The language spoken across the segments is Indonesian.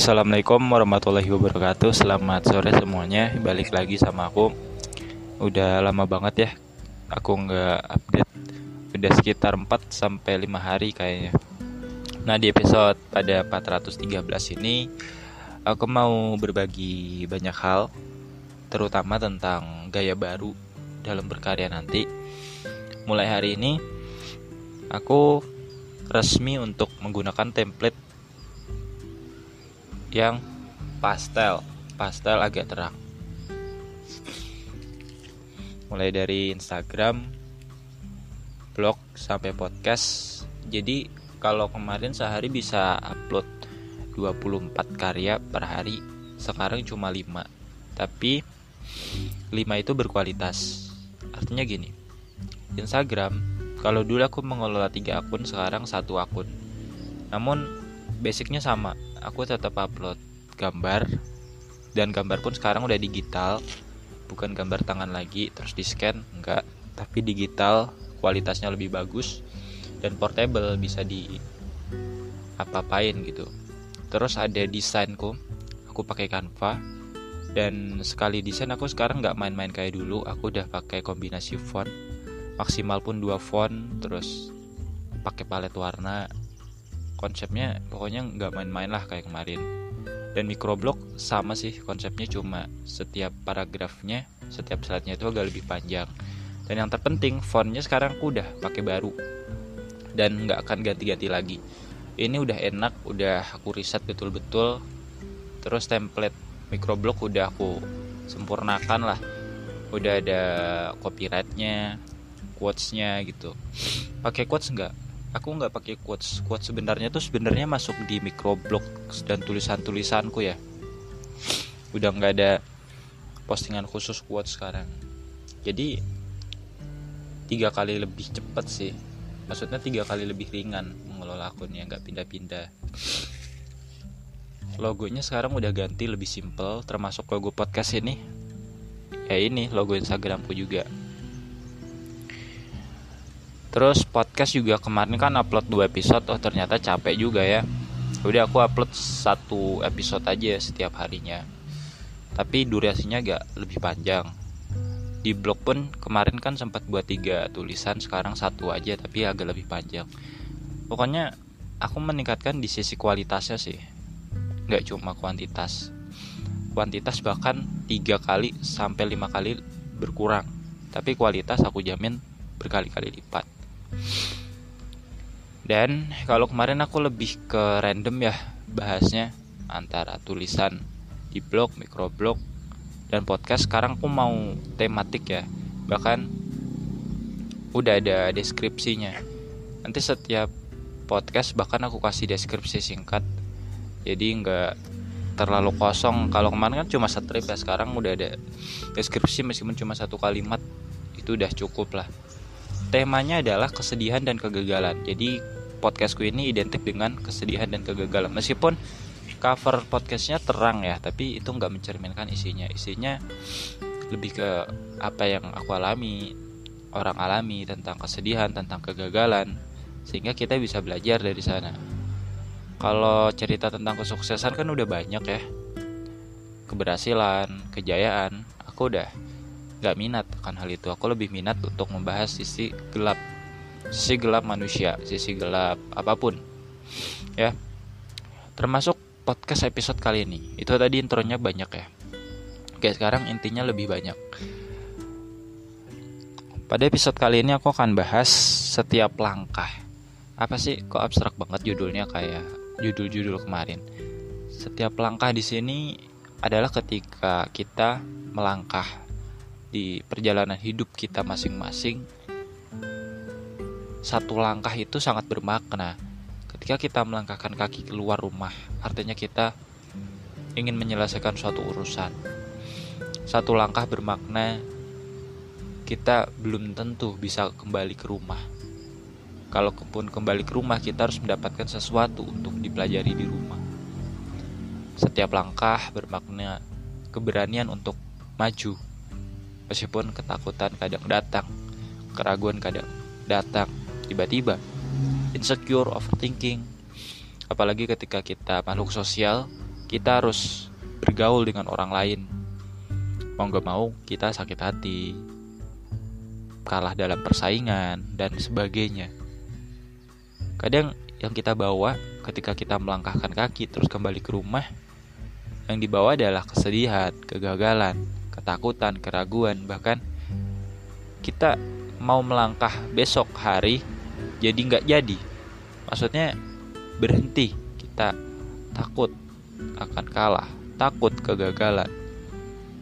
Assalamualaikum warahmatullahi wabarakatuh. Selamat sore semuanya. Balik lagi sama aku. Udah lama banget ya Aku nggak update. Udah sekitar 4 sampai 5 hari kayaknya. Nah di episode pada 413 ini Aku mau berbagi banyak hal Terutama tentang gaya baru dalam berkarya nanti. Mulai hari ini Aku resmi untuk menggunakan template yang pastel. Pastel agak terang. Mulai dari Instagram blog sampai podcast. Jadi kalau kemarin sehari bisa upload 24 karya per hari. Sekarang cuma 5 tapi 5 itu berkualitas. Artinya gini Instagram kalau dulu aku mengelola tiga akun sekarang satu akun. Namun basicnya sama. Aku tetap upload gambar dan gambar pun sekarang udah digital. Bukan gambar tangan lagi terus di scan enggak. Tapi digital kualitasnya lebih bagus dan portable bisa di apa-apain gitu. Terus ada desainku aku pakai Canva dan sekali desain aku sekarang nggak main-main kayak dulu. Aku udah pakai kombinasi font maksimal pun dua font terus pakai palet warna konsepnya pokoknya nggak main-main lah kayak kemarin. Dan microblog sama sih konsepnya cuma setiap paragrafnya setiap slide-nya itu agak lebih panjang. Dan yang terpenting fontnya sekarang aku udah pakai baru. Dan nggak akan ganti-ganti lagi. Ini udah enak udah aku riset betul-betul. Terus template microblog udah aku sempurnakan lah. Udah ada copyrightnya quotesnya gitu. Pakai quotes nggak aku nggak pakai quotes. Quotes sebenarnya tuh sebenarnya masuk di microblog dan tulisan-tulisanku ya. Udah nggak ada postingan khusus quotes sekarang. Jadi tiga kali lebih cepet sih. Maksudnya tiga kali lebih ringan mengelola akunnya nggak pindah-pindah. Logonya sekarang udah ganti lebih simple termasuk logo podcast ini. Ya ini logo instagramku juga Terus podcast juga kemarin kan upload dua episode, oh ternyata capek juga ya. Udah aku upload satu episode aja setiap harinya. Tapi durasinya agak lebih panjang. Di blog pun kemarin kan sempat buat tiga tulisan, sekarang satu aja tapi agak lebih panjang. Pokoknya aku meningkatkan di sisi kualitasnya sih, nggak cuma kuantitas. Kuantitas bahkan tiga kali sampai lima kali berkurang, tapi kualitas aku jamin berkali-kali lipat. Dan kalau kemarin aku lebih ke random ya bahasnya antara tulisan di blog, microblog, dan podcast. Sekarang aku mau tematik ya. Bahkan udah ada deskripsinya. Nanti setiap podcast bahkan aku kasih deskripsi singkat. Jadi nggak terlalu kosong. Kalau kemarin kan cuma strip ya, sekarang udah ada deskripsi meskipun cuma satu kalimat itu udah cukup lah temanya adalah kesedihan dan kegagalan. Jadi podcastku ini identik dengan kesedihan dan kegagalan. Meskipun cover podcastnya terang ya, tapi itu nggak mencerminkan isinya. Isinya lebih ke apa yang aku alami, orang alami tentang kesedihan, tentang kegagalan, sehingga kita bisa belajar dari sana. Kalau cerita tentang kesuksesan kan udah banyak ya, keberhasilan, kejayaan, aku udah gak minat akan hal itu. Aku lebih minat untuk membahas sisi gelap sisi gelap manusia sisi gelap apa pun ya. Termasuk podcast episode kali ini. Itu tadi intronya banyak ya. Oke sekarang intinya lebih banyak. Pada episode kali ini aku akan bahas setiap langkah. Apa sih? Kok abstrak banget judulnya kayak judul-judul kemarin. Setiap langkah di sini adalah ketika kita melangkah di perjalanan hidup kita masing-masing satu langkah itu sangat bermakna. Ketika kita melangkahkan kaki keluar rumah artinya kita ingin menyelesaikan suatu urusan. Satu langkah bermakna kita belum tentu bisa kembali ke rumah. Kalau pun kembali ke rumah kita harus mendapatkan sesuatu untuk dipelajari di rumah. Setiap langkah bermakna keberanian untuk maju Meskipun ketakutan kadang datang, keraguan kadang datang tiba-tiba, insecure, overthinking. Apalagi ketika kita makhluk sosial, kita harus bergaul dengan orang lain. Mau gak mau kita sakit hati kalah dalam persaingan dan sebagainya. Kadang yang kita bawa ketika kita melangkahkan kaki terus kembali ke rumah yang dibawa adalah kesedihan, kegagalan, ketakutan, keraguan, bahkan kita mau melangkah besok hari jadi nggak jadi. Maksudnya berhenti, kita takut akan kalah, takut kegagalan.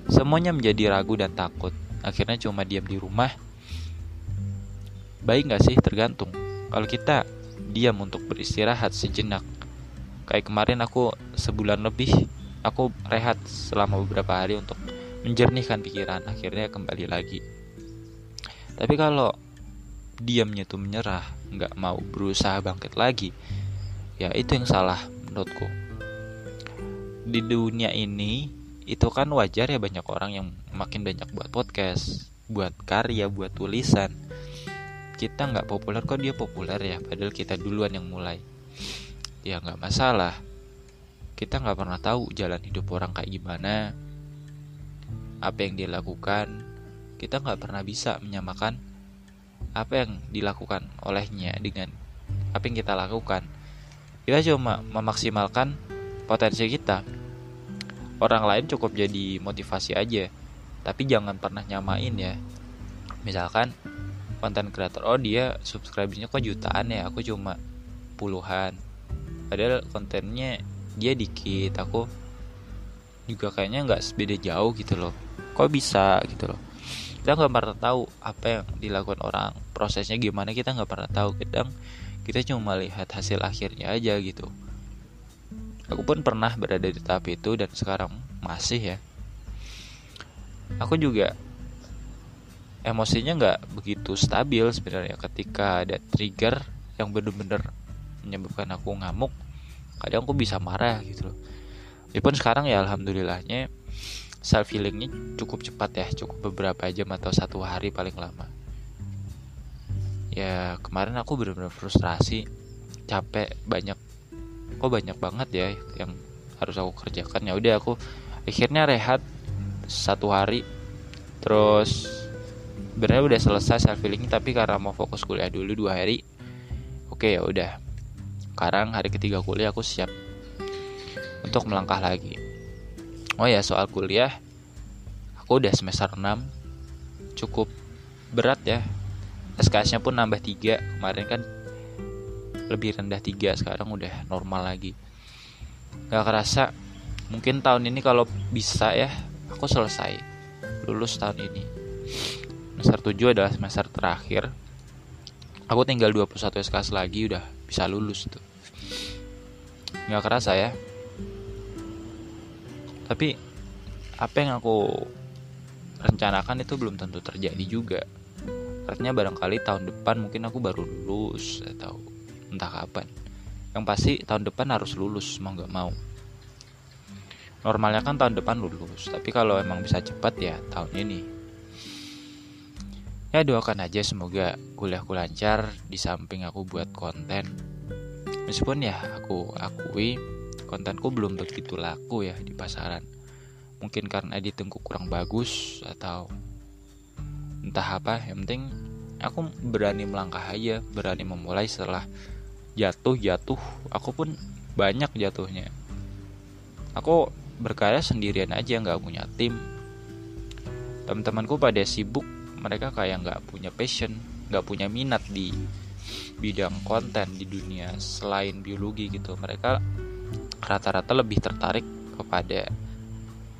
Semuanya menjadi ragu dan takut. Akhirnya cuma diam di rumah. Baik nggak sih? Tergantung. Kalau kita diam untuk beristirahat sejenak, kayak kemarin aku sebulan lebih aku rehat selama beberapa hari untuk menjernihkan pikiran akhirnya kembali lagi. Tapi kalau diamnya tuh menyerah nggak mau berusaha bangkit lagi ya itu yang salah menurutku. Di dunia ini itu kan wajar ya banyak orang yang makin banyak buat podcast buat karya buat tulisan. Kita nggak populer kok dia populer ya padahal kita duluan yang mulai. Ya nggak masalah. Kita nggak pernah tahu jalan hidup orang kayak gimana apa yang dia lakukan kita nggak pernah bisa menyamakan apa yang dilakukan olehnya dengan apa yang kita lakukan. Kita cuma memaksimalkan potensi kita. Orang lain cukup jadi motivasi aja tapi jangan pernah nyamain ya. Misalkan konten kreator oh dia subscribernya kok jutaan ya aku cuma puluhan. Padahal kontennya dia dikit aku juga kayaknya nggak beda jauh gitu loh kok bisa gitu loh. Kita nggak pernah tahu apa yang dilakukan orang prosesnya gimana kita nggak pernah tahu. Kadang kita cuma lihat hasil akhirnya aja gitu. Aku pun pernah berada di tahap itu dan sekarang masih ya. Aku juga emosinya nggak begitu stabil sebenarnya ketika ada trigger yang bener-bener menyebabkan aku ngamuk. Kadang aku bisa marah gitu loh. Walaupun sekarang ya alhamdulillahnya self healingnya cukup cepat ya cukup beberapa jam atau satu hari paling lama. Ya kemarin aku benar-benar frustrasi capek banyak. Kok banyak banget ya yang harus aku kerjakan? Ya udah aku akhirnya rehat satu hari. Terus sebenarnya udah selesai self healing tapi karena mau fokus kuliah dulu dua hari oke ya udah. Sekarang hari ketiga kuliah aku siap untuk melangkah lagi. Oh ya soal kuliah, aku udah semester 6 cukup berat ya. SKS-nya pun nambah 3 kemarin kan lebih rendah 3 sekarang udah normal lagi. Gak kerasa mungkin tahun ini kalau bisa ya aku selesai lulus tahun ini. Semester 7 adalah semester terakhir. Aku tinggal 21 SKS lagi udah bisa lulus tuh nggak kerasa ya tapi apa yang aku rencanakan itu belum tentu terjadi juga. Artinya barangkali tahun depan mungkin aku baru lulus atau entah kapan. Yang pasti tahun depan harus lulus mau nggak mau. Normalnya kan tahun depan lulus tapi kalau emang bisa cepat ya tahun ini. Ya doakan aja semoga kuliahku lancar di samping aku buat konten. Meskipun ya aku akui kontenku belum begitu laku ya di pasaran. Mungkin karena editingku kurang bagus atau entah apa, yang penting aku berani melangkah aja, berani memulai setelah jatuh-jatuh. Aku pun banyak jatuhnya. Aku berkarya sendirian aja nggak punya tim. Teman-temanku pada sibuk, mereka kayak nggak punya passion, nggak punya minat di bidang konten di dunia selain biologi gitu mereka rata-rata lebih tertarik kepada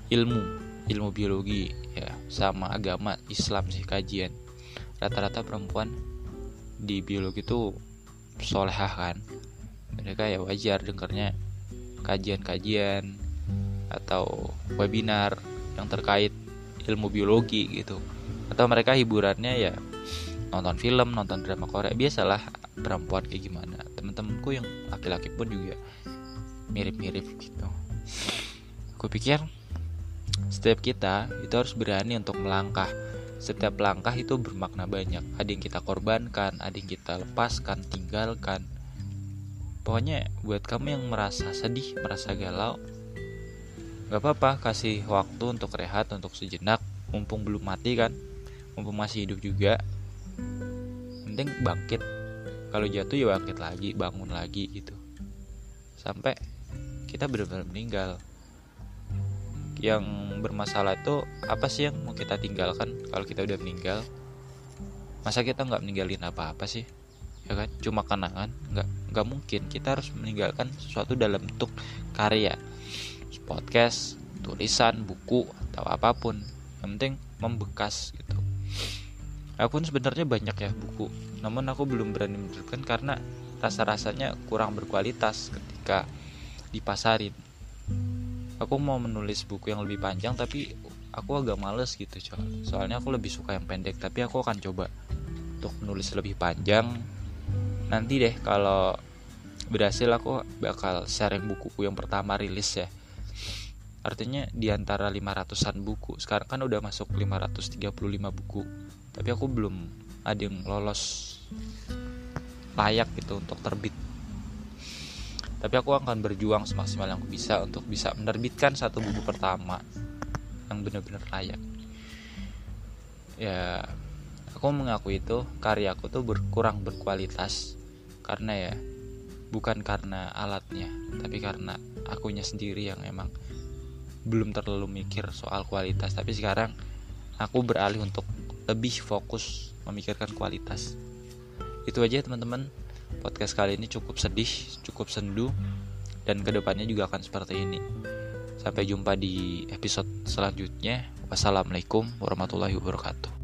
ilmu ilmu biologi ya sama agama Islam sih kajian. Rata-rata perempuan di biologi itu solehah kan. Mereka ya wajar dengarnya kajian-kajian atau webinar yang terkait ilmu biologi gitu. Atau mereka hiburannya ya nonton film nonton drama Korea. Biasalah perempuan kayak gimana. Temen-temenku yang laki-laki pun juga mirip-mirip gitu. Aku pikir setiap kita itu harus berani untuk melangkah. Setiap langkah itu bermakna banyak. Ada yang kita korbankan ada yang kita lepaskan tinggalkan. Pokoknya buat kamu yang merasa sedih merasa galau Gak apa-apa kasih waktu untuk rehat untuk sejenak. Mumpung belum mati kan mumpung masih hidup juga. Penting bangkit. Kalau jatuh ya bangkit lagi bangun lagi gitu. Sampai kita benar-benar meninggal. Yang bermasalah itu apa sih yang mau kita tinggalkan kalau kita udah meninggal? Masa kita nggak meninggalin apa-apa sih? Ya kan? Cuma kenangan? Nggak nggak mungkin. Kita harus meninggalkan sesuatu dalam bentuk karya. Podcast tulisan buku atau apa pun. Yang penting membekas gitu. Aku pun sebenarnya banyak ya buku. Namun aku belum berani menunjukkan karena rasa-rasanya kurang berkualitas ketika dipasarin. Aku mau menulis buku yang lebih panjang tapi aku agak males gitu coy soalnya aku lebih suka yang pendek tapi aku akan coba untuk menulis lebih panjang. Nanti deh kalau berhasil aku bakal sharing bukuku yang pertama rilis ya. Artinya di antara 500-an buku. Sekarang kan udah masuk 535 buku tapi aku belum ada yang lolos layak gitu untuk terbit tapi aku akan berjuang semaksimal yang aku bisa untuk bisa menerbitkan satu buku pertama yang benar-benar layak. Ya aku mengaku itu karyaku tuh berkurang berkualitas karena ya bukan karena alatnya tapi karena akunya sendiri yang emang belum terlalu mikir soal kualitas. Tapi sekarang aku beralih untuk lebih fokus memikirkan kualitas. Itu aja teman-teman podcast kali ini cukup sedih cukup sendu dan ke depannya juga akan seperti ini. Sampai jumpa di episode selanjutnya. Wassalamualaikum warahmatullahi wabarakatuh